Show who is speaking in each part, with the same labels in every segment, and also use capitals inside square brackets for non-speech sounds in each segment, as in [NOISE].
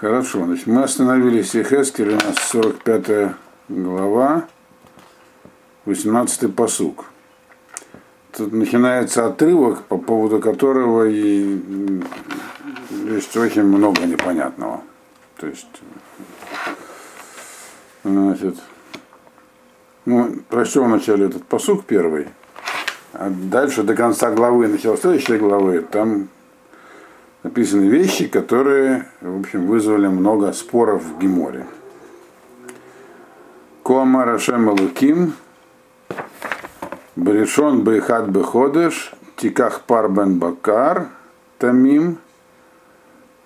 Speaker 1: Хорошо, значит, мы остановились в Ехескеле, у нас 45 глава, 18 посук. Тут начинается отрывок, по поводу которого и есть очень много непонятного. То есть, значит, ну, прочтем вначале этот посук первый, а дальше до конца главы, начала следующей главы, там написаны вещи, которые, в общем, вызвали много споров в Геморе. Кома Рашем Луким, Берешон Бейхат Беходеш, Тиках Пар Бен Бакар, Тамим,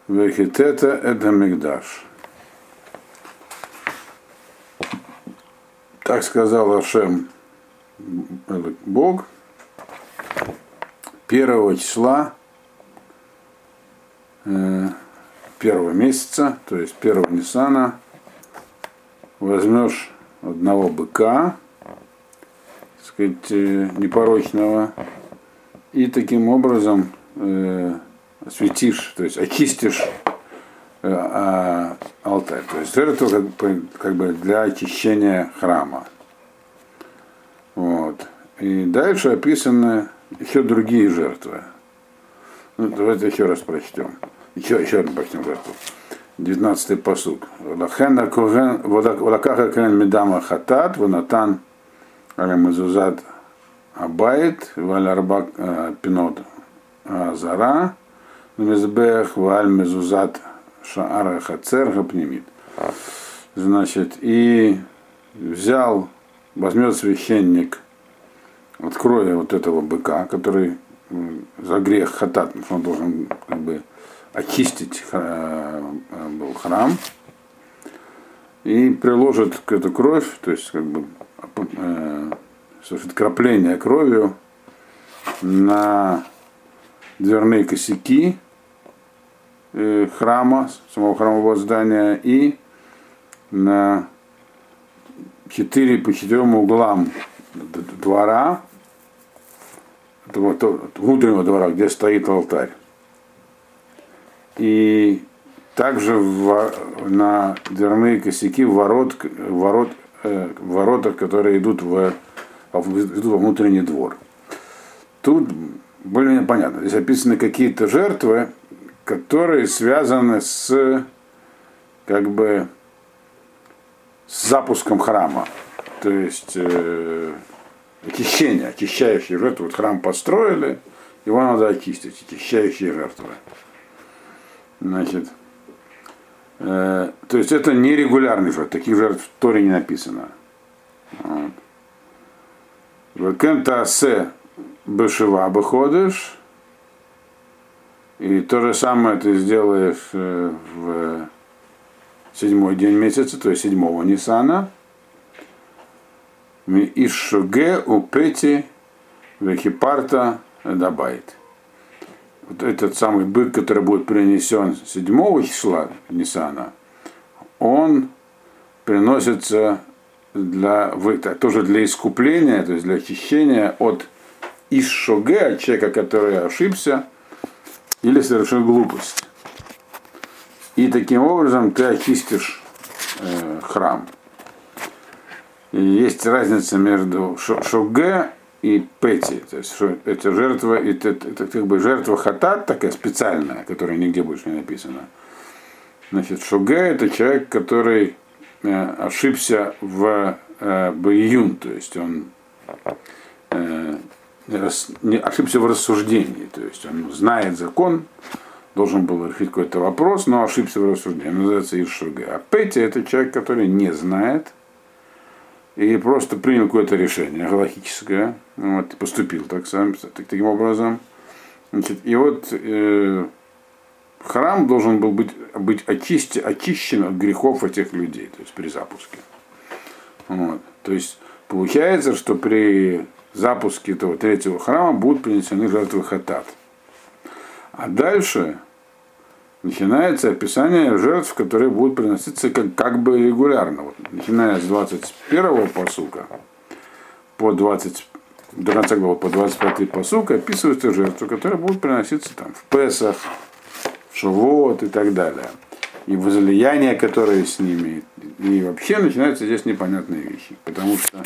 Speaker 1: Вехитета Эдамигдаш. Так сказал Ашем Бог, первого числа первого месяца, то есть первого Ниссана, возьмешь одного быка, так сказать, э, непорочного, и таким образом э, осветишь, то есть очистишь э, а, алтарь. То есть это как как бы для очищения храма. Вот. И дальше описаны еще другие жертвы. Ну, давайте еще раз прочтем. Еще, еще одну прочтем жертву. 19-й посуг. Лахена коген, валакаха кен медама хатат, ванатан аля мезузат абайт, валь арба э, пинот зара, мезбех валь мезузат шаара хацер гапнемит. Значит, и взял, возьмет священник от крови вот этого быка, который за грех хатат, он должен как бы очистить э, был храм и приложит эту кровь, то есть как бы э, совершит крапление кровью на дверные косяки э, храма, самого храмового здания и на четыре по четырем углам двора, внутреннего двора, где стоит алтарь. И также в, на дверные косяки ворот, ворот, э, ворота, которые идут, в, идут во внутренний двор. Тут более-менее понятно. Здесь описаны какие-то жертвы, которые связаны с как бы с запуском храма. То есть э, очищение, очищающие жертвы. Вот храм построили, его надо очистить, очищающие жертвы. Значит, э, то есть это нерегулярный жертв, таких жертв в Торе не написано. Вот. Векента асе бешева выходишь, и то же самое ты сделаешь э, в седьмой день месяца, то есть седьмого Нисана. Ишуге у Пети Вехипарта Дабайт вот этот самый бык, который будет принесен 7 числа Нисана, он приносится для, тоже для искупления, то есть для очищения от Ишшоге, от человека, который ошибся или совершил глупость. И таким образом ты очистишь э, храм. И есть разница между шоге и Пети, то есть что это жертва, это, это как бы жертва хатат такая специальная, которая нигде больше не написана. Значит, Шуге это человек, который э, ошибся в э, Баюн, то есть он э, не, ошибся в рассуждении, то есть он знает закон, должен был решить какой-то вопрос, но ошибся в рассуждении. Он называется Ишуге. А Пети это человек, который не знает, и просто принял какое-то решение галактическое, вот, поступил так, сам, так, таким образом. Значит, и вот э, храм должен был быть, быть очисти, очищен от грехов этих людей, то есть при запуске. Вот. То есть получается, что при запуске этого третьего храма будут принесены жертвы хатат. А дальше начинается описание жертв, которые будут приноситься как, как бы регулярно. Вот, начиная с 21 посука по 20, до конца главы по 25 посук описываются жертвы, которые будут приноситься там в Песах, в Шавуот и так далее. и возлияния, которые с ними. И вообще начинаются здесь непонятные вещи. Потому что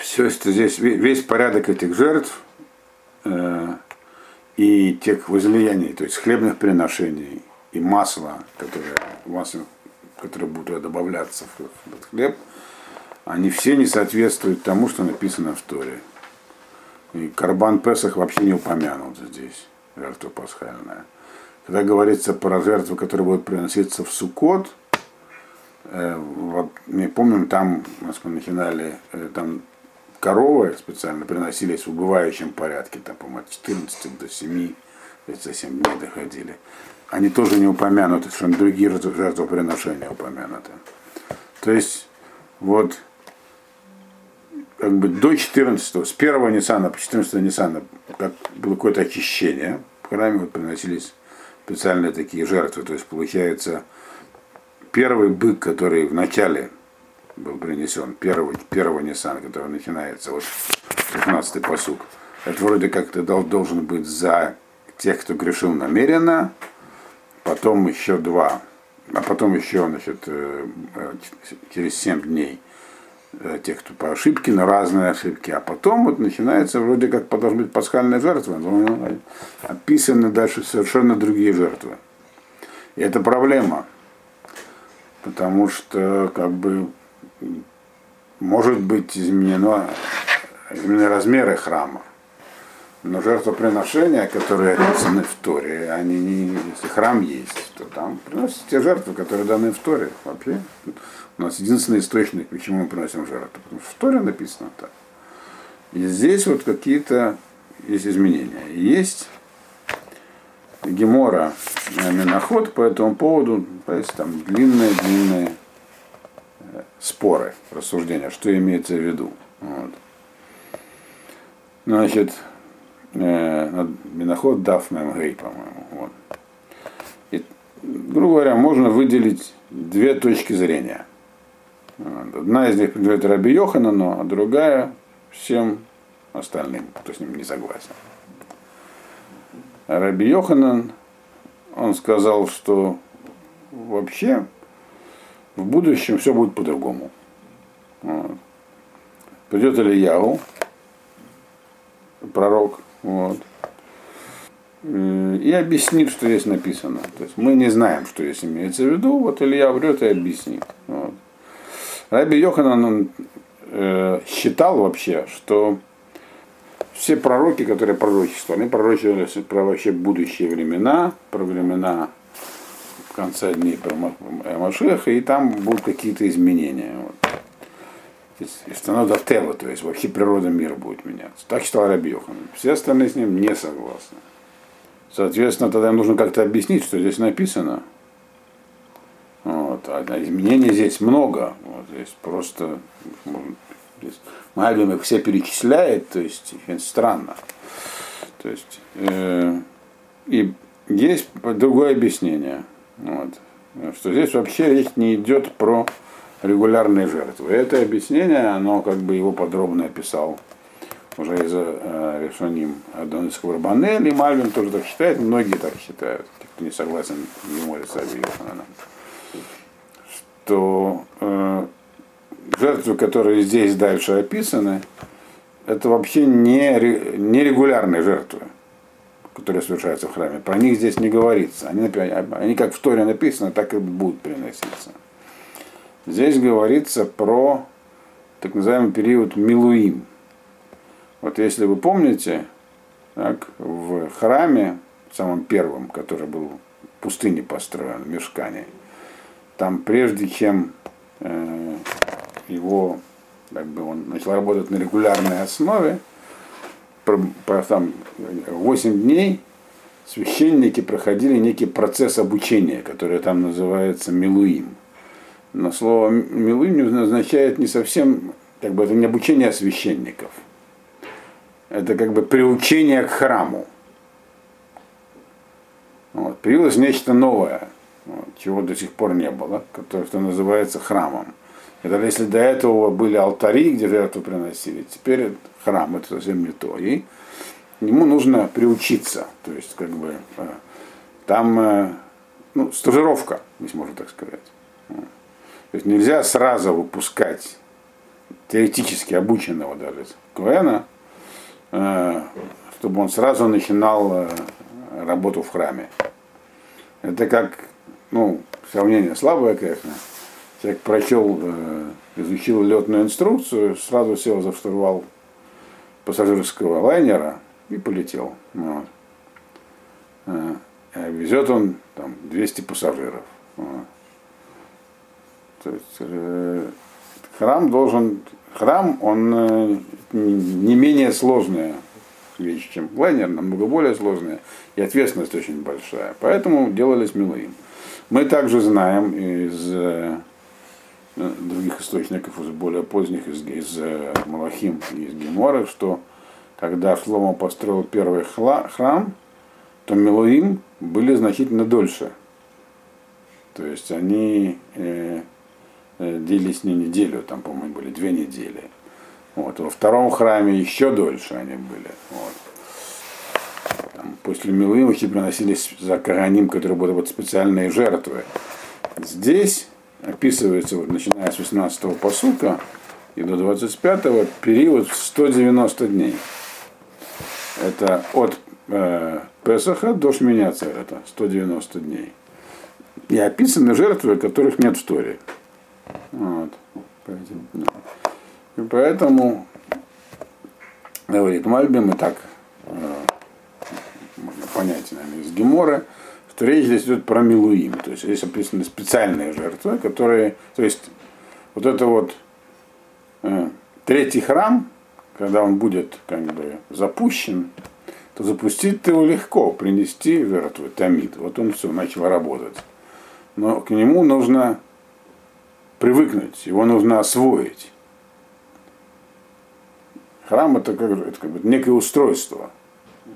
Speaker 1: все это здесь, весь порядок этих жертв э, и тех возлияний, то есть хлебных приношений и масла, которое, масло, которое будет добавляться в этот хлеб, они все не соответствуют тому, что написано в Торе. И Карбан Песах вообще не упомянут здесь, жертва пасхальная. Когда говорится про жертву, которая будет приноситься в Сукот, э, вот, мы помним, там, мы начинали, э, там коровы специально приносились в убывающем порядке, там, по-моему, от 14 до 7, за 7 дней доходили. Они тоже не упомянуты, совершенно другие жертвоприношения упомянуты. То есть, вот, как бы до 14, с 1 Ниссана по 14 Ниссана как было какое-то очищение, в храме вот приносились специальные такие жертвы, то есть получается первый бык, который в начале был принесен, первый, первого Ниссана, который начинается, вот 15-й посук, это вроде как то должен быть за тех, кто грешил намеренно, потом еще два, а потом еще, значит, э, э, через 7 дней Э, тех, кто по ошибке, на разные ошибки. А потом вот начинается вроде как должна быть пасхальная жертва, но описаны дальше совершенно другие жертвы. И это проблема, потому что как бы может быть изменено именно размеры храма. Но жертвоприношения, которые описаны в Торе, они не, если храм есть, то там приносят те жертвы, которые даны в Торе. Вообще у нас единственный источник, почему мы приносим жертву. Потому что в Торе написано так. И здесь вот какие-то есть изменения. Есть Гемора Миноход по этому поводу, есть там длинные-длинные э, споры, рассуждения, что имеется в виду. Вот. Значит, э, Миноход Даф Мемгей, по-моему. Вот. И, грубо говоря, можно выделить две точки зрения. Одна из них принадлежит Раби Йоханану, а другая всем остальным, кто с ним не согласен. Раби Йоханан, он сказал, что вообще в будущем все будет по-другому. Вот. Придет Ильяу, пророк, вот, и объяснит, что здесь написано. То есть мы не знаем, что здесь имеется в виду, вот Илья врет и объяснит. Вот. Раби Йоханан э, считал вообще, что все пророки, которые пророчествовали, они пророчествовали про вообще будущие времена, про времена в конце дней про Машеха, и там будут какие-то изменения. Вот. И становится тело, то есть вообще природа мира будет меняться. Так считал Раби Йохан. Все остальные с ним не согласны. Соответственно, тогда им нужно как-то объяснить, что здесь написано. Вот. А изменений здесь много. Вот. Здесь просто здесь, их все перечисляет, то есть очень странно. То есть, э, и есть другое объяснение. Вот. Что здесь вообще речь не идет про регулярные жертвы. Это объяснение, оно как бы его подробно описал уже из э, Решоним Адон из Хварбанель, и Мальвин тоже так считает, многие так считают, те, кто не согласен с Геморе Саби что э, жертвы, которые здесь дальше описаны, это вообще не, не регулярные жертвы, которые совершаются в храме. Про них здесь не говорится. Они, они как в Торе написано, так и будут приноситься. Здесь говорится про так называемый период Милуим. Вот если вы помните, так, в храме, самом первом, который был в пустыне построен, в Мешкане, там прежде чем э, его, как бы он начал работать на регулярной основе, там 8 дней священники проходили некий процесс обучения, который там называется Милуим. Но слово Милуим означает не совсем, как бы это не обучение священников. Это как бы приучение к храму. Вот. Появилось нечто новое вот, чего до сих пор не было, которое что называется храмом. Это если до этого были алтари, где жертву приносили, теперь храм это совсем не то. И ему нужно приучиться. То есть, как бы, э, там э, ну, стажировка, если можно так сказать. То есть нельзя сразу выпускать теоретически обученного даже Коэна, э, чтобы он сразу начинал работу в храме. Это как, ну, сравнение слабое, конечно. Человек прочел, э, изучил летную инструкцию, сразу сел за штурвал пассажирского лайнера и полетел. Вот. Везет он там 200 пассажиров. Вот. То есть, э, храм должен, храм, он э, не менее сложная вещь, чем лайнер, намного более сложная, и ответственность очень большая. Поэтому делались милым. Мы также знаем из э, других источников, из более поздних, из, из Малахим и из Гемора, что когда Шлома построил первый храм, то Милуим были значительно дольше. То есть они э, Э, длились не неделю, там, по-моему, были две недели. Вот. Во втором храме еще дольше они были. Вот. Там, после Милымахи приносились за Караним, которые были вот специальные жертвы. Здесь описывается, вот, начиная с 18-го посука и до 25-го, период в 190 дней. Это от э, Песаха до Шминяца, это 190 дней. И описаны жертвы, которых нет в Торе. Вот. И поэтому, говорит Мальбим, и так э, наверное, из Гемора, что речь здесь идет про Милуим. То есть здесь описаны специальные жертвы, которые, то есть вот это вот э, третий храм, когда он будет как бы запущен, то запустить его легко, принести жертву, тамид. Вот он все, начал работать. Но к нему нужно привыкнуть, его нужно освоить. Храм это как, это как бы некое устройство.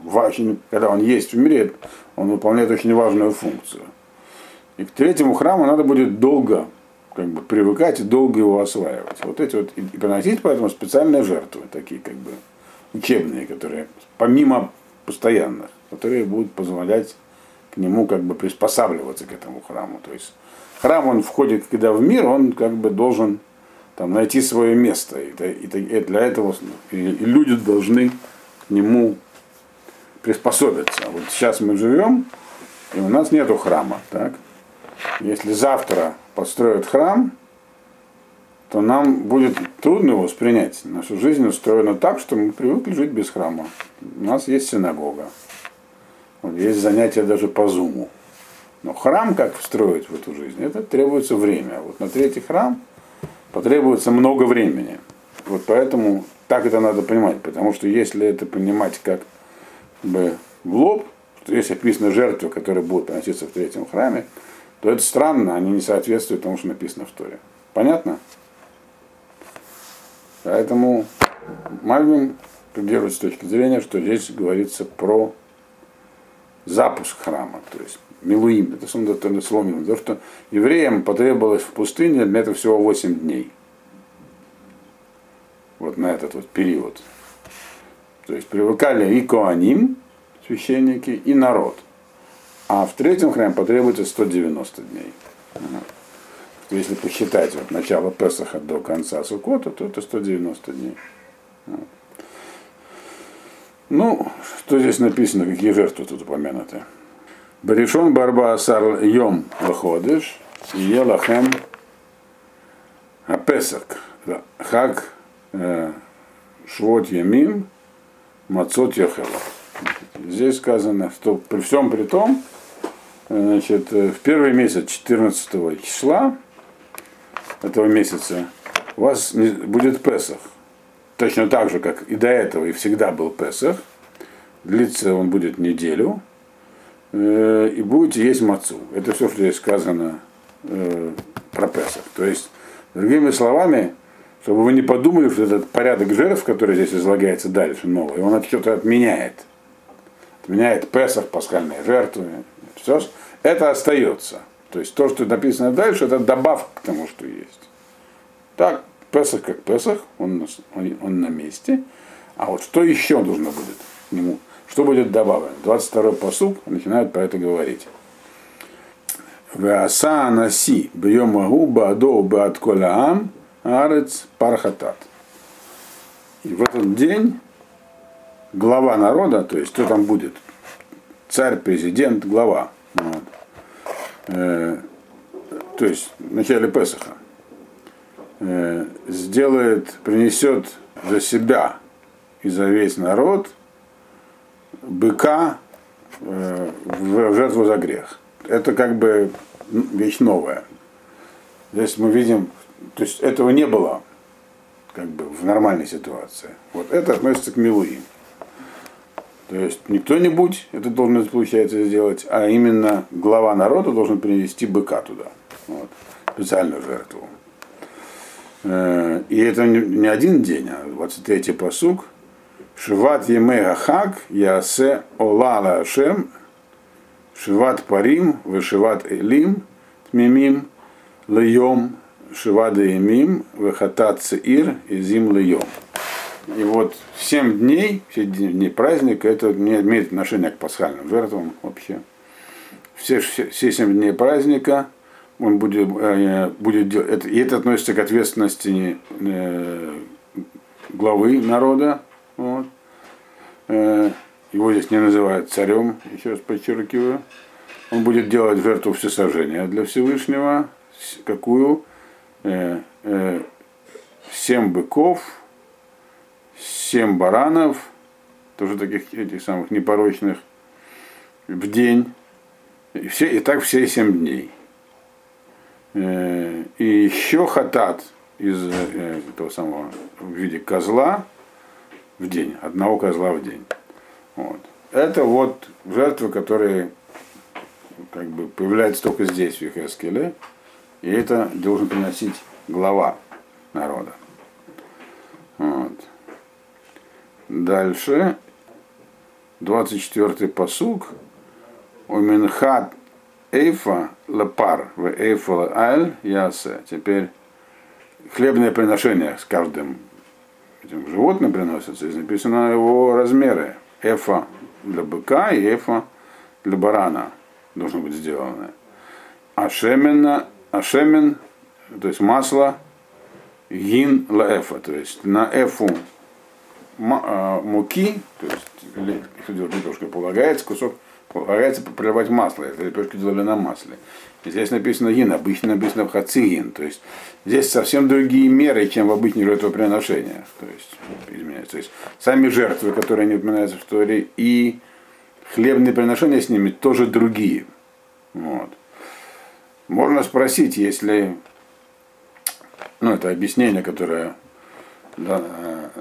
Speaker 1: Важен, когда он есть в мире, он выполняет очень важную функцию. И к третьему храму надо будет долго как бы, привыкать и долго его осваивать. Вот эти вот, и приносить поэтому специальные жертвы, такие как бы учебные, которые помимо постоянных, которые будут позволять к нему как бы приспосабливаться к этому храму. То есть храм, он входит, когда в мир, он как бы должен там, найти свое место. И, для этого и люди должны к нему приспособиться. Вот сейчас мы живем, и у нас нету храма. Так? Если завтра построят храм, то нам будет трудно его воспринять. Наша жизнь устроена так, что мы привыкли жить без храма. У нас есть синагога. Вот есть занятия даже по зуму. Но храм как встроить в эту жизнь, это требуется время. Вот на третий храм потребуется много времени. Вот поэтому так это надо понимать, потому что если это понимать как бы в лоб, есть описаны жертвы, которые будут приноситься в третьем храме, то это странно, они не соответствуют тому, что написано в Торе. Понятно? Поэтому Мальвин придерживается точки зрения, что здесь говорится про запуск храма, то есть Милуим, это слово Милуим, потому что евреям потребовалось в пустыне для этого всего 8 дней. Вот на этот вот период. То есть привыкали и Коаним, священники, и народ. А в третьем храме потребуется 190 дней. Если посчитать от начала Песаха до конца Сукота, то это 190 дней. Ну, что здесь написано, какие жертвы тут упомянуты? Баришон барба асар йом лаходыш, елахем апесак, хак э, швот ямим, мацот яхела. Здесь сказано, что при всем при том, значит, в первый месяц 14 числа этого месяца у вас будет Песах. Точно так же, как и до этого, и всегда был Песах. Длится он будет неделю. Э, и будете есть мацу. Это все, что здесь сказано э, про Песах. То есть, другими словами, чтобы вы не подумали, что этот порядок жертв, который здесь излагается дальше, новый, он от что-то отменяет. Отменяет Песах, пасхальные жертвы. Все, это остается. То есть то, что написано дальше, это добавка к тому, что есть. Так, Песах как Песах, он, он, он на месте. А вот что еще нужно будет к нему? Что будет добавлено? 22-й посуг начинает про это говорить. Веаса Анаси Бьемагу Баадо Баат Коляам Арец Пархатат. И в этот день глава народа, то есть кто там будет, царь, президент, глава, вот, э, то есть в начале Песаха, э, сделает, принесет за себя и за весь народ быка э, в жертву за грех. Это как бы вещь новая. Здесь мы видим, то есть этого не было как бы в нормальной ситуации. Вот это относится к Милуим. То есть не кто-нибудь это должен, получается, сделать, а именно глава народа должен принести быка туда. Вот, специальную жертву. Э, и это не один день, а 23-й посуг. Шиват Емега Хак, Ясе Олала Ашем, Шиват Парим, Вышиват Элим, Тмимим, Льем, Шивада Емим, Вахатат Цеир и Зим Льем. И вот 7 дней, все дни праздника, это не имеет отношения к пасхальным жертвам вообще. Все, все, все 7 дней праздника он будет, э, будет делать, это, и это относится к ответственности э, главы народа. Вот. Э, его здесь не называют царем, еще раз подчеркиваю. Он будет делать жертву всесожжения для Всевышнего. Какую? Э, э, семь быков, семь баранов, тоже таких этих самых непорочных, в день. И, все, и так все семь дней. Э, и еще хатат из э, этого самого в виде козла в день, одного козла в день. Вот. Это вот жертвы, которые как бы появляются только здесь, в Ихескеле, и это должен приносить глава народа. Вот. Дальше, 24-й посуг. Оминхат эйфа лапар в эйфа аль ясе. Теперь хлебное приношение с каждым этим животным приносится. Здесь написано его размеры. Эфа для быка и эфа для барана должно быть сделано. А шемена, а шемен, то есть масло, гин ла эфа, то есть на эфу а, муки, то есть лепешка полагается, кусок полагается проливать масло, это лепешки делали на масле. Здесь написано гин, обычно написано хацигин, то есть здесь совсем другие меры, чем в обычных жертвоприношениях. То есть, изменяется. То есть сами жертвы, которые не упоминаются в истории, и хлебные приношения с ними тоже другие. Вот. Можно спросить, если ну, это объяснение, которое да,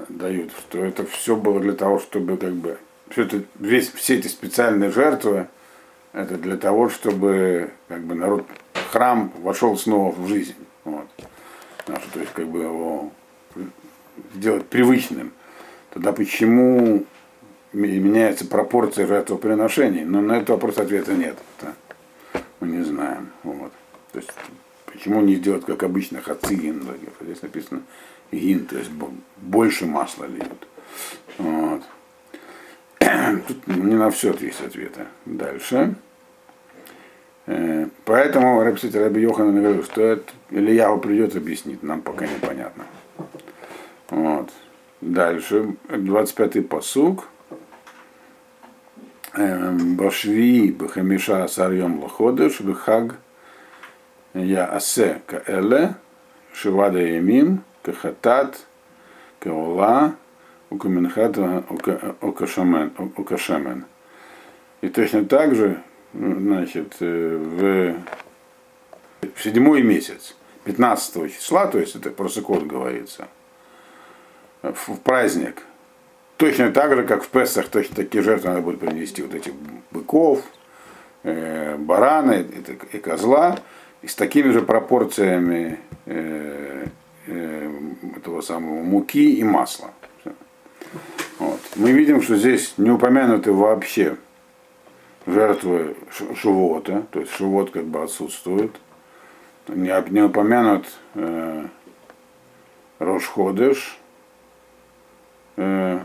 Speaker 1: дают, что это все было для того, чтобы как бы все, это, весь, все эти специальные жертвы, это для того, чтобы как бы народ, храм вошел снова в жизнь. Вот. То есть как бы его сделать привычным. Тогда почему меняется пропорция жертвоприношений? Но на этот вопрос ответа нет. Это мы не знаем. Вот. То есть почему не сделать, как обычно, хацигин? Здесь написано гин, то есть больше масла льют. Вот. [CLEARS THROAT] Тут не на все есть ответа. Дальше. Э, поэтому Рабсити Раби Йохана говорил, что это Ильяу придет объяснить, нам пока непонятно. Вот. Дальше, 25-й посуг. Эм, Башви Бахамиша Сарьем Лоходыш Бхаг Я Асе Каэле Шивада Ямим Кахатат Каола Укаминхата Укашамен. И точно так же, значит, в, в седьмой месяц, 15 числа, то есть это просто код говорится, в праздник, точно так же, как в Песах, точно такие жертвы надо будет принести, вот этих быков, э, барана и, и козла, и с такими же пропорциями э, э, этого самого муки и масла. Вот. Мы видим, что здесь не упомянуты вообще жертвы шивота, то есть шивот как бы отсутствует. Не, не упомянут э, Рошходыш. Э,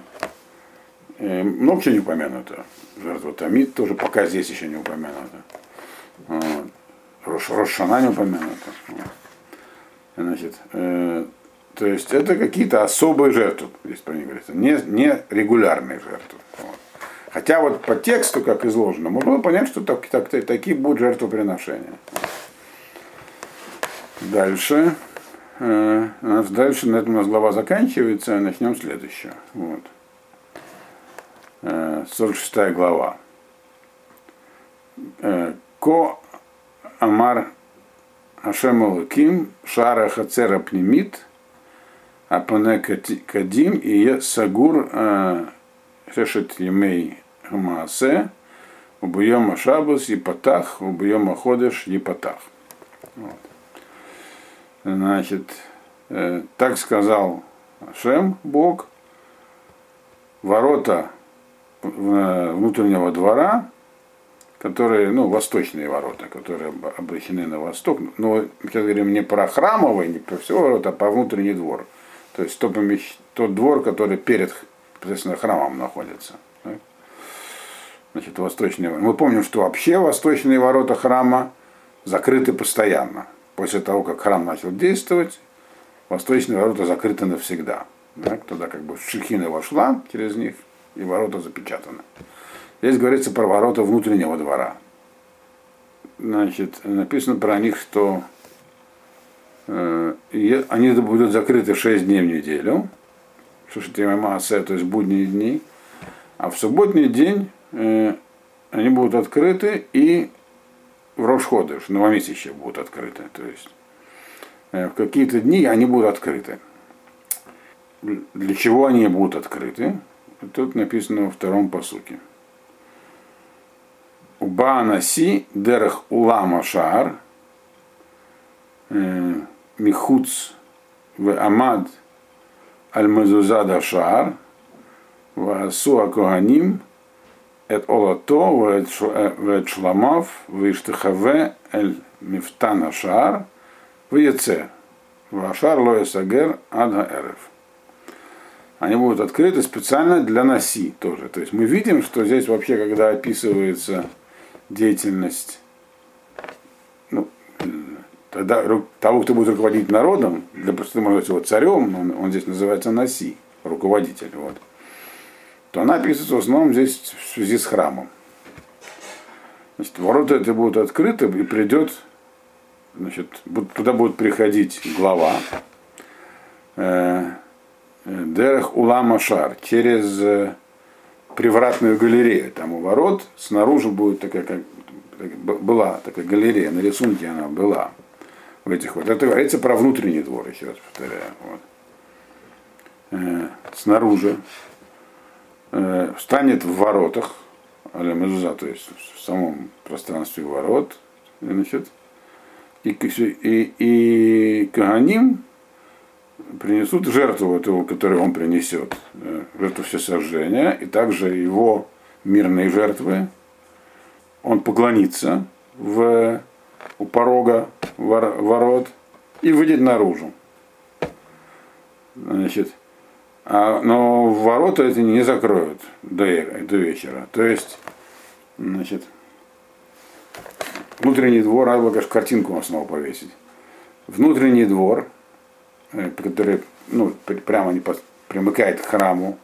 Speaker 1: э, много чего не упомянуто. Жертва Тамид тоже пока здесь еще не упомянута. Вот. Рошана не упомянута. Значит, э, то есть это какие-то особые жертвы, здесь про них говорится, не, не регулярные жертвы. Вот. Хотя вот по тексту, как изложено, можно понять, что так, так, такие будут жертвоприношения. Дальше. Э, нас дальше, на этом у нас глава заканчивается, начнем следующее. Вот. 46 э, глава. Э, Ко Амар Ашем Алуким Шара Хацера Пнемит Апане Кадим и Сагур Шешет Емей Хамаасе Убьем Шабус Епатах Убьем Ходеш Епатах. Вот. Значит, э, так сказал Шем, Бог, ворота внутреннего двора, которые, ну, восточные ворота, которые обращены на восток, но сейчас говорим не про храмовые, не про все ворота, а по внутренний двор. То есть то помещ... тот двор, который перед, соответственно, храмом находится. Значит, восточные Мы помним, что вообще восточные ворота храма закрыты постоянно после того, как храм начал действовать, восточные ворота закрыты навсегда. Да, туда как бы шехина вошла через них, и ворота запечатаны. Здесь говорится про ворота внутреннего двора. Значит, написано про них, что э, они будут закрыты 6 дней в неделю, Шушитимамаасе, то есть будние дни, а в субботний день э, они будут открыты и в Рошходыш, новомесячье будут открыты. То есть э, в какие-то дни они будут открыты. Для чего они будут открыты? Тут написано во втором посуке. Уба наси дерех улама шар э, михуц в амад аль мазузада шар в асу акоганим את עולתו ואת שלמיו וישתחווה אל מפתן השער ויצא. והשער לא ייסגר עד הערב. Они будут открыты специально для носи тоже. То есть мы видим, что здесь вообще, когда описывается деятельность ну, тогда того, кто будет руководить народом, для просто можно сказать его царем, он, он здесь называется носи, руководитель. Вот то она описывается в основном здесь в связи с храмом. Значит, ворота эти будут открыты и придет, значит, туда будет приходить глава э, Дерех Улама Шар через э, привратную галерею. Там у ворот снаружи будет такая, как была такая галерея, на рисунке она была в этих вот. Это говорится про внутренний двор, еще раз повторяю. Вот. Э, снаружи э, встанет в воротах, аля мезуза, то есть в самом пространстве ворот, значит, и, и, и Каганим принесут жертву эту, которую он принесет, э, жертву всесожжения, и также его мирные жертвы, он поклонится в, у порога вор, ворот и выйдет наружу. Значит, а, но ворота эти не закроют до, до вечера. То есть, значит, внутренний двор, надо было, конечно, картинку снова повесить. Внутренний двор, э, который ну, прямо не примыкает к храму,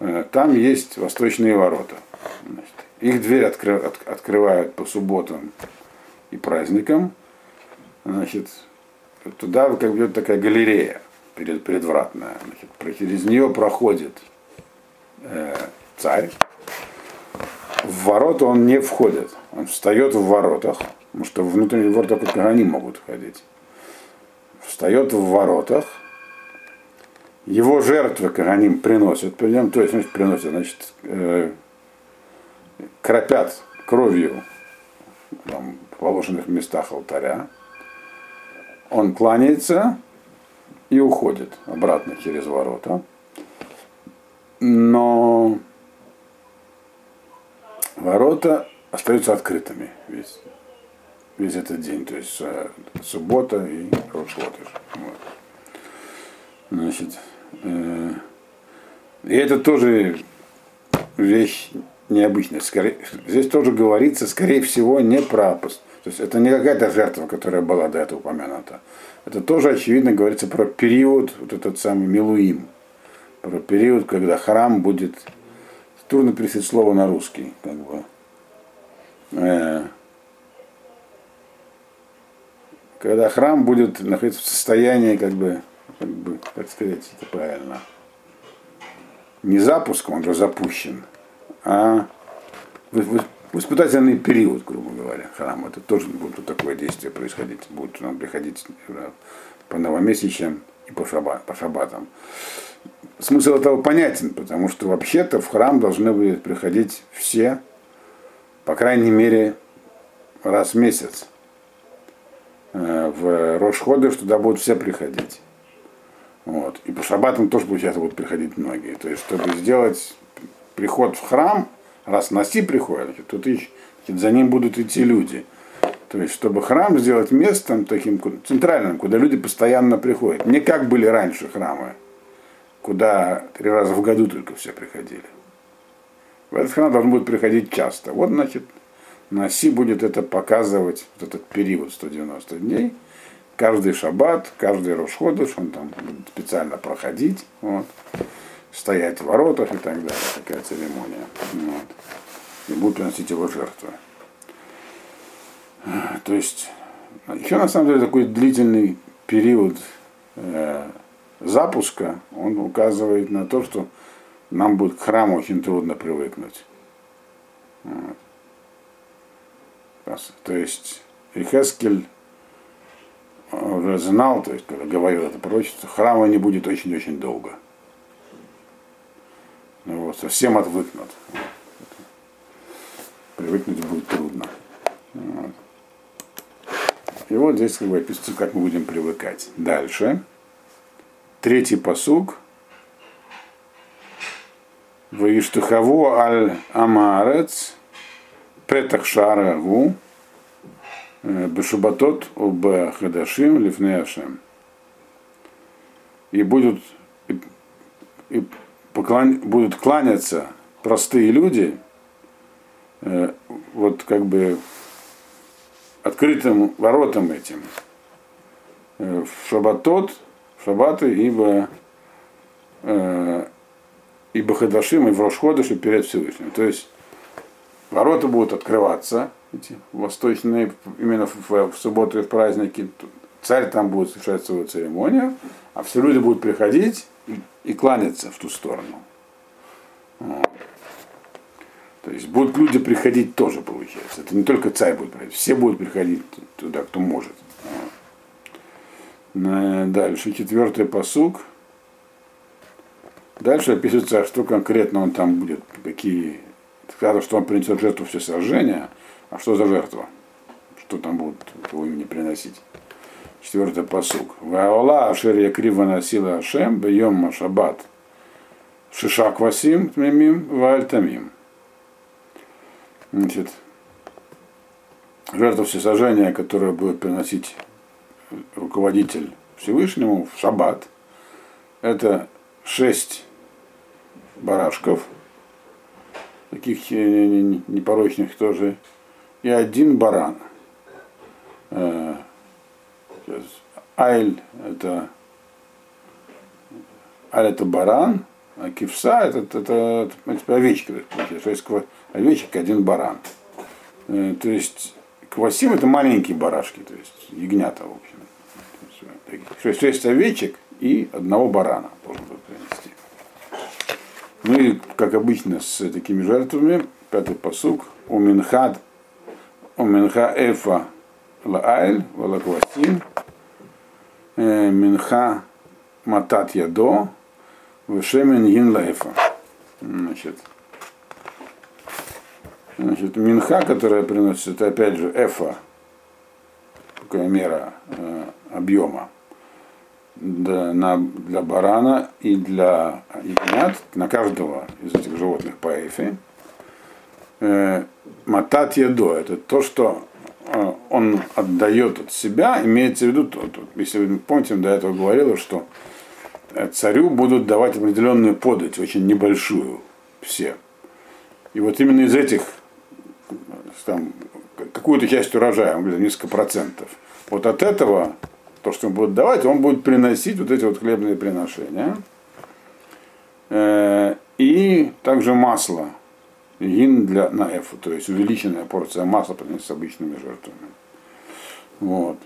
Speaker 1: э, там есть восточные ворота. Значит, их дверь откры, от, открывают по субботам и праздникам. Значит, туда как бы такая галерея предвратная. Значит, через нее проходит э, царь. В ворота он не входит. Он встает в воротах, потому что внутренний двор только они могут входить. Встает в воротах. Его жертвы Каганим приносят, то есть приносят, значит, э, кропят кровью там, в положенных местах алтаря. Он кланяется, и уходит обратно через ворота. Но ворота остаются открытыми весь, весь этот день, то есть э, суббота и Рошлотыш. Вот. Значит, э, и это тоже вещь необычная. Скорее, здесь тоже говорится, скорее всего, не про То есть это не какая-то жертва, которая была до этого упомянута. Это тоже, очевидно, говорится про период, вот этот самый Милуим. Про период, когда храм будет... Трудно перевести слово на русский, как бы. Э, когда храм будет находиться в состоянии, как бы, как бы, как сказать это правильно, не запуском, он уже запущен, а в испытательный период, грубо говоря, храм. Это тоже будет такое действие происходить. Будут нам приходить по новомесячам и по, шаба, по шабатам. Смысл этого понятен, потому что вообще-то в храм должны были приходить все, по крайней мере, раз в месяц. Э, в Рошходы, туда будут все приходить. Вот. И по шабатам тоже, получается, будут приходить многие. То есть, чтобы сделать приход в храм, раз Наси приходит, то ты, за ним будут идти люди. То есть, чтобы храм сделать местом таким центральным, куда люди постоянно приходят. Не как были раньше храмы, куда три раза в году только все приходили. В этот храм должен будет приходить часто. Вот, значит, Наси будет это показывать, вот этот период 190 дней. Каждый шаббат, каждый Рошходыш, он там будет специально проходить. Вот стоять в воротах и так далее, такая церемония. Вот. И будут приносить его жертвы. То есть, еще на самом деле такой длительный период э, запуска, он указывает на то, что нам будет к храму очень трудно привыкнуть. Вот. То есть Ихескель уже знал, то есть, когда говорил это пророчество, храма не будет очень-очень долго. Вот, совсем отвыкнут. Привыкнуть будет трудно. Вот. И вот здесь как бы описывается, как мы будем привыкать. Дальше. Третий посук. Ваиштухаво аль амарец петах шарагу бешубатот об хадашим лифнеашем. И будут и, и поклон... будут кланяться простые люди, э, вот как бы открытым воротам этим, э, в шабатот, в шабаты, ибо э, ибо хадашим и в Рошходыш и перед Всевышним. То есть ворота будут открываться, эти восточные, именно в, в, в субботу и в праздники. Царь там будет совершать свою церемонию, а все люди будут приходить и кланяться в ту сторону. То есть будут люди приходить тоже, получается. Это не только царь будет приходить, все будут приходить туда, кто может. Вот. Дальше, четвертый посук. Дальше описывается, что конкретно он там будет, какие. Сказано, что он принесет жертву все сожжения, а что за жертва? Что там будут его имени приносить? Четвертый посук. Ваола Ашер Якрива носила Ашем бьем Машабат. Шишак Васим Тмимим Вальтамим. Значит, жертва всесожжения, которую будет приносить руководитель Всевышнему в шаббат, это шесть барашков, таких непорочных тоже, и один баран. Э, Айль это Айль это баран, а кивса это, это, это принципе, овечка, то есть овечек один баран. Э, то есть квасим это маленькие барашки, то есть ягнята, в общем. Шесть, шесть овечек и одного барана должен был принести. Ну и, как обычно, с такими жертвами, пятый посук, у Минхад, у Минха Эфа Лаайль, Валаквасим, Минха Матат Ядо, Вешемен Гинлайфа. Значит, значит, Минха, которая приносится, это опять же Эфа, такая мера э, объема для, на, для барана и для ягнят, на каждого из этих животных по эфе. Э, матат ядо, это то, что Э, он отдает от себя, имеется в виду, если вы помните, до этого говорила, что э, царю будут давать определенную подать, очень небольшую, все. И вот именно из этих там, какую-то часть урожая, он несколько процентов. Вот от этого, то, что он будет давать, он будет приносить вот эти вот хлебные приношения. Э, и также масло. Гин для, на эфу, то есть увеличенная порция масла приносится обычными жертвами. Вот.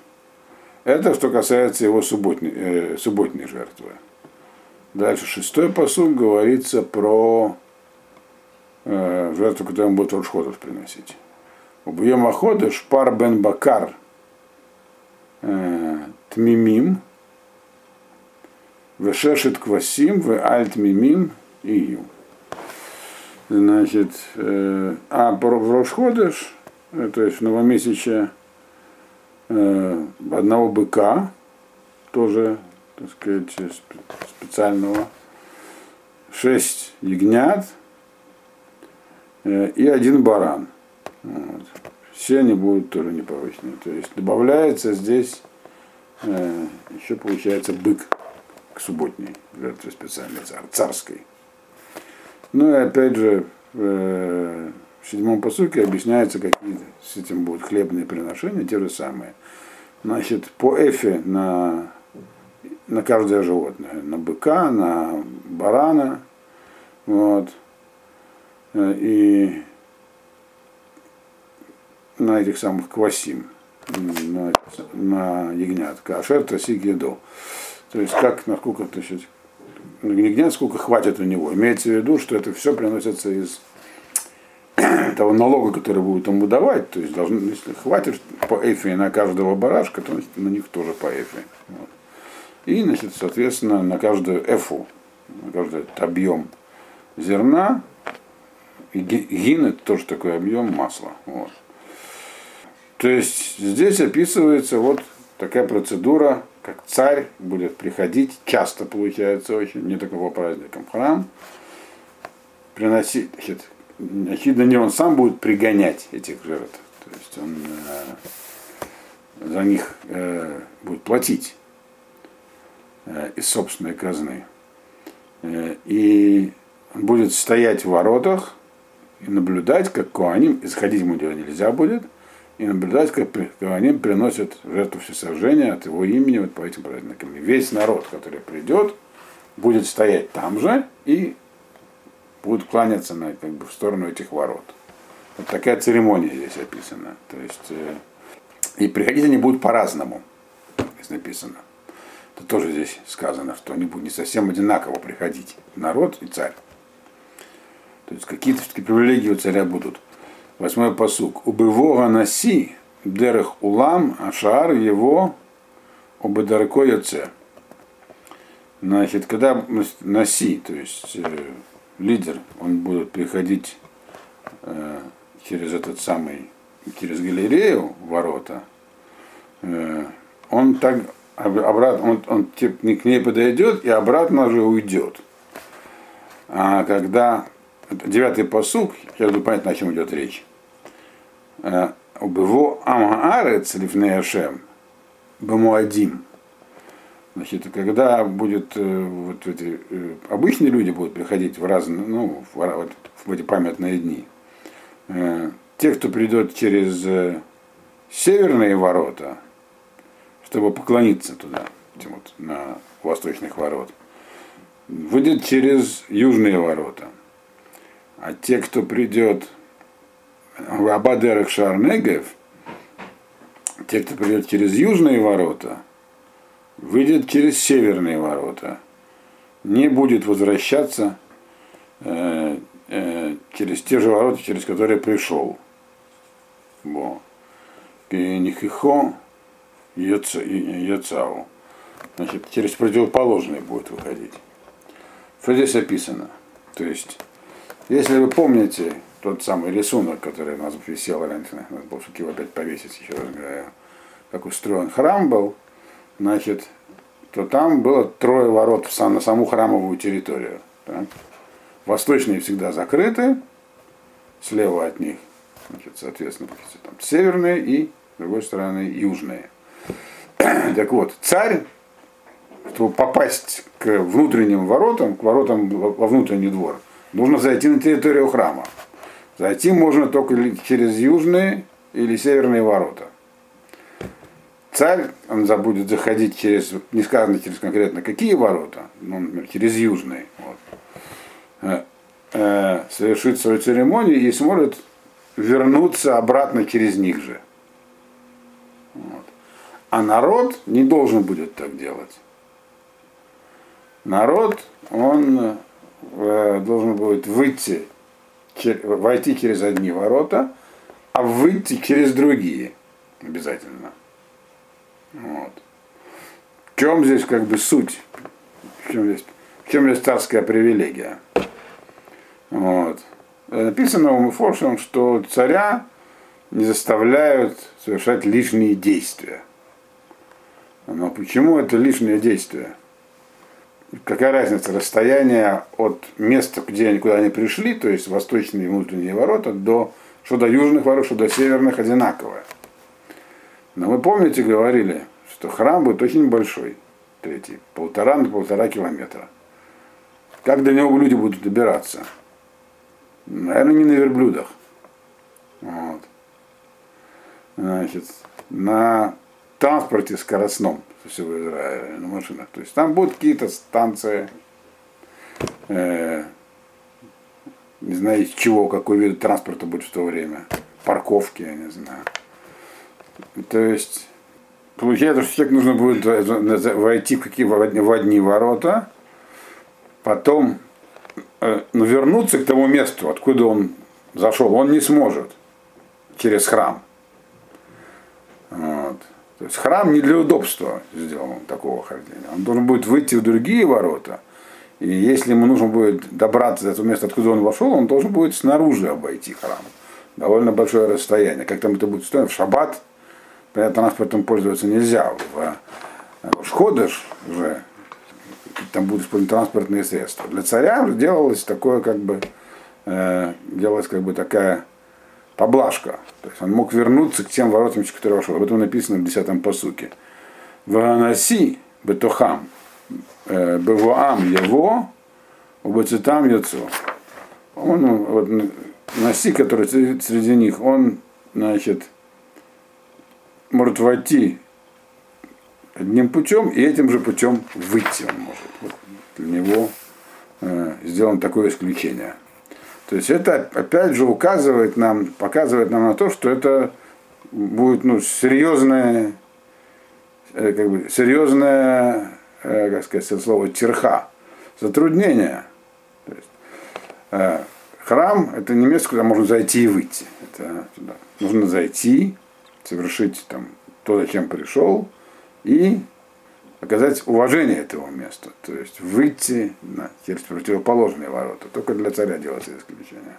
Speaker 1: Это что касается его субботней, э, субботней жертвы. Дальше шестой посуд говорится про э, жертву, которую он будет Рошходов приносить. Убьем охоты шпар бен бакар э, тмимим вешешет квасим в альт мимим и ю. Значит, э, а в Рошходыш, э, то есть в новомесяче э, одного быка, тоже, так сказать, специального, шесть ягнят э, и один баран. Вот. Все они будут тоже непорочные. То есть добавляется здесь э, еще получается бык к субботней жертве специальной цар, царской. Ну и опять же э, в седьмом посылке объясняется, какие с этим будут хлебные приношения, те же самые. Значит, по эфе на, на каждое животное. На быка, на барана. Вот. Э, и на этих самых квасим, на, на ягнят. Кашер, тасик, еду. То есть как, насколько то есть, ягнят, сколько хватит у него. Имеется в виду, что это все приносится из [CLEARS THROAT] того налога, который будет ему давать, то есть должны, если хватит по эфе на каждого барашка, то на них тоже по эфе. Вот. И, значит, соответственно, на каждую эфу, на каждый объем зерна, и гин это тоже такой объем масла. Вот. То есть здесь описывается вот такая процедура, как царь будет приходить, часто получается очень, не только по праздникам, в храм, приносить, значит, очевидно, не он сам будет пригонять этих жертв, то есть он э, за них э, будет платить э, из собственной казны. Э, и он будет стоять в воротах и наблюдать, как Куаним, исходить ему нельзя будет, и наблюдать, как Куаним приносят жертву всесожжения от его имени вот по этим праздникам. И весь народ, который придет, будет стоять там же и будут кланяться на, как бы, в сторону этих ворот. Вот такая церемония здесь описана. То есть, э, и приходить они будут по-разному, здесь написано. Это тоже здесь сказано, что они будут не совсем одинаково приходить, народ и царь. То есть какие-то все-таки привилегии у царя будут. Восьмой посук. Убывога наси, дерех улам, ашар его обедарко яце. Значит, когда наси, то есть э, лидер, он будет приходить э, через этот самый, через галерею ворота, э, он так обратно, он, он типа, к ней подойдет и обратно же уйдет. А когда девятый посук, я буду понять, о чем идет речь. Э, Убыво Амаарец Лифнеяшем Бамуадим. Значит, когда будет э, вот эти э, обычные люди будут приходить в разные, ну, в, вот, в эти памятные дни, те, кто придет через северные ворота, чтобы поклониться туда, вот, на восточных ворот, выйдет через южные ворота. А те, кто придет Абадерах Шарнегев, те, кто придет через южные ворота – выйдет через северные ворота, не будет возвращаться э, э, через те же ворота, через которые пришел. Бо. Нихихо Йоцау. Значит, через противоположные будет выходить. Что здесь описано? То есть, если вы помните тот самый рисунок, который у нас висел раньше, надо было его опять повесить, еще раз говоря, как устроен храм был, значит, то там было трое ворот на саму храмовую территорию. Так. Восточные всегда закрыты, слева от них, значит, соответственно, там, северные и, с другой стороны, южные. [CLEARS THROAT] так вот, царь, чтобы попасть к внутренним воротам, к воротам во внутренний двор, нужно зайти на территорию храма. Зайти можно только через южные или северные ворота. Царь, он забудет заходить через, не сказано через конкретно какие ворота, ну, например, через южные, вот, э, э, совершит свою церемонию и сможет вернуться обратно через них же. Вот. А народ не должен будет так делать. Народ, он э, должен будет выйти, войти через одни ворота, а выйти через другие обязательно. Вот. В чем здесь как бы суть? В чем здесь, в чем здесь царская привилегия? Вот. Написано у Мефоршем, что царя не заставляют совершать лишние действия. Но почему это лишние действия? Какая разница расстояние от места, где они куда они пришли, то есть восточные и внутренние ворота, до что до южных ворот, что до северных одинаковое. Но вы помните, говорили, что храм будет очень большой, третий, полтора на полтора километра. Как до него люди будут добираться? Наверное, не на верблюдах. Вот. Значит, на транспорте скоростном всего Израиля, на машинах. То есть там будут какие-то станции, э, не знаю из чего, какой вид транспорта будет в то время, парковки, я не знаю. То есть получается, что человек нужно будет войти в, какие, в одни ворота, потом э, но вернуться к тому месту, откуда он зашел, он не сможет через храм. Вот. То есть храм не для удобства сделан такого хождения. Он должен будет выйти в другие ворота. И если ему нужно будет добраться до того места, откуда он вошел, он должен будет снаружи обойти храм. Довольно большое расстояние. Как там это будет стоять? В шаббат транспортом пользоваться нельзя. В, в Шходыш уже там будут использовать транспортные средства. Для царя делалось такое как бы э, делалась как бы такая поблажка. То есть он мог вернуться к тем воротам, через которые вошел. Об этом написано в 10-м посуке. Ванаси бетохам э, бевоам его убацитам яцо. Он, вот, Наси, который среди них, он, значит, может войти одним путем и этим же путем выйти он может. Вот для него э, сделано такое исключение. То есть это опять же указывает нам, показывает нам на то, что это будет ну, серьезное, э, как бы, серьезное, э, как сказать, слово терха, затруднение. То есть, э, храм это не место, куда можно зайти и выйти. Это, туда. Нужно зайти, совершить там то, зачем пришел, и оказать уважение этому месту, то есть выйти на, через противоположные ворота. Только для царя делается исключение.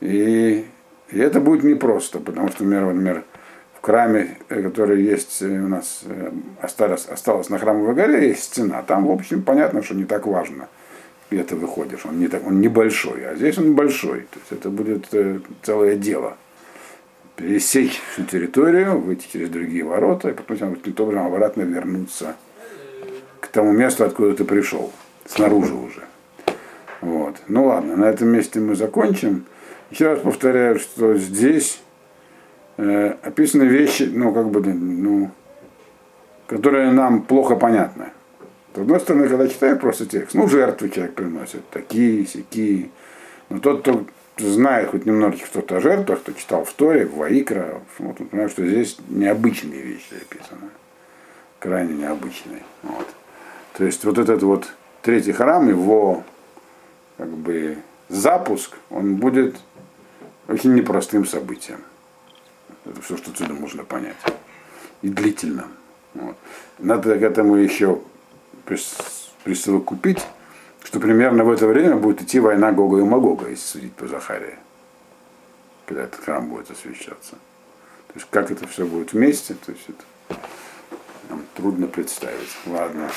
Speaker 1: И, и это будет непросто, потому что, например, например в храме, э, который есть у нас, э, осталось, осталось на храмовой горе, есть стена. Там, в общем, понятно, что не так важно, где ты выходишь. Он, не так, он небольшой, а здесь он большой. То есть это будет э, целое дело пересечь всю [LAUGHS] территорию, выйти через другие ворота, и потом каким-то образом обратно вернуться тому месту, откуда ты пришел, снаружи уже. Вот. Ну ладно, на этом месте мы закончим. Еще раз повторяю, что здесь э, описаны вещи, ну, как бы, ну, которые нам плохо понятны. С одной стороны, когда читаю просто текст, ну, жертвы человек приносит, такие, сякие. Но тот, кто знает хоть немножечко кто-то о жертвах, кто читал в Торе, в Ваикра, вот, он понимает, что здесь необычные вещи описаны. Крайне необычные. Вот. То есть вот этот вот третий храм, его как бы запуск, он будет очень непростым событием. Это все, что отсюда можно понять. И длительным. Вот. Надо к этому еще присовокупить что примерно в это время будет идти война Гога и Магога, если судить по Захарии, когда этот храм будет освещаться. То есть как это все будет вместе, то есть это нам трудно представить. Ладно.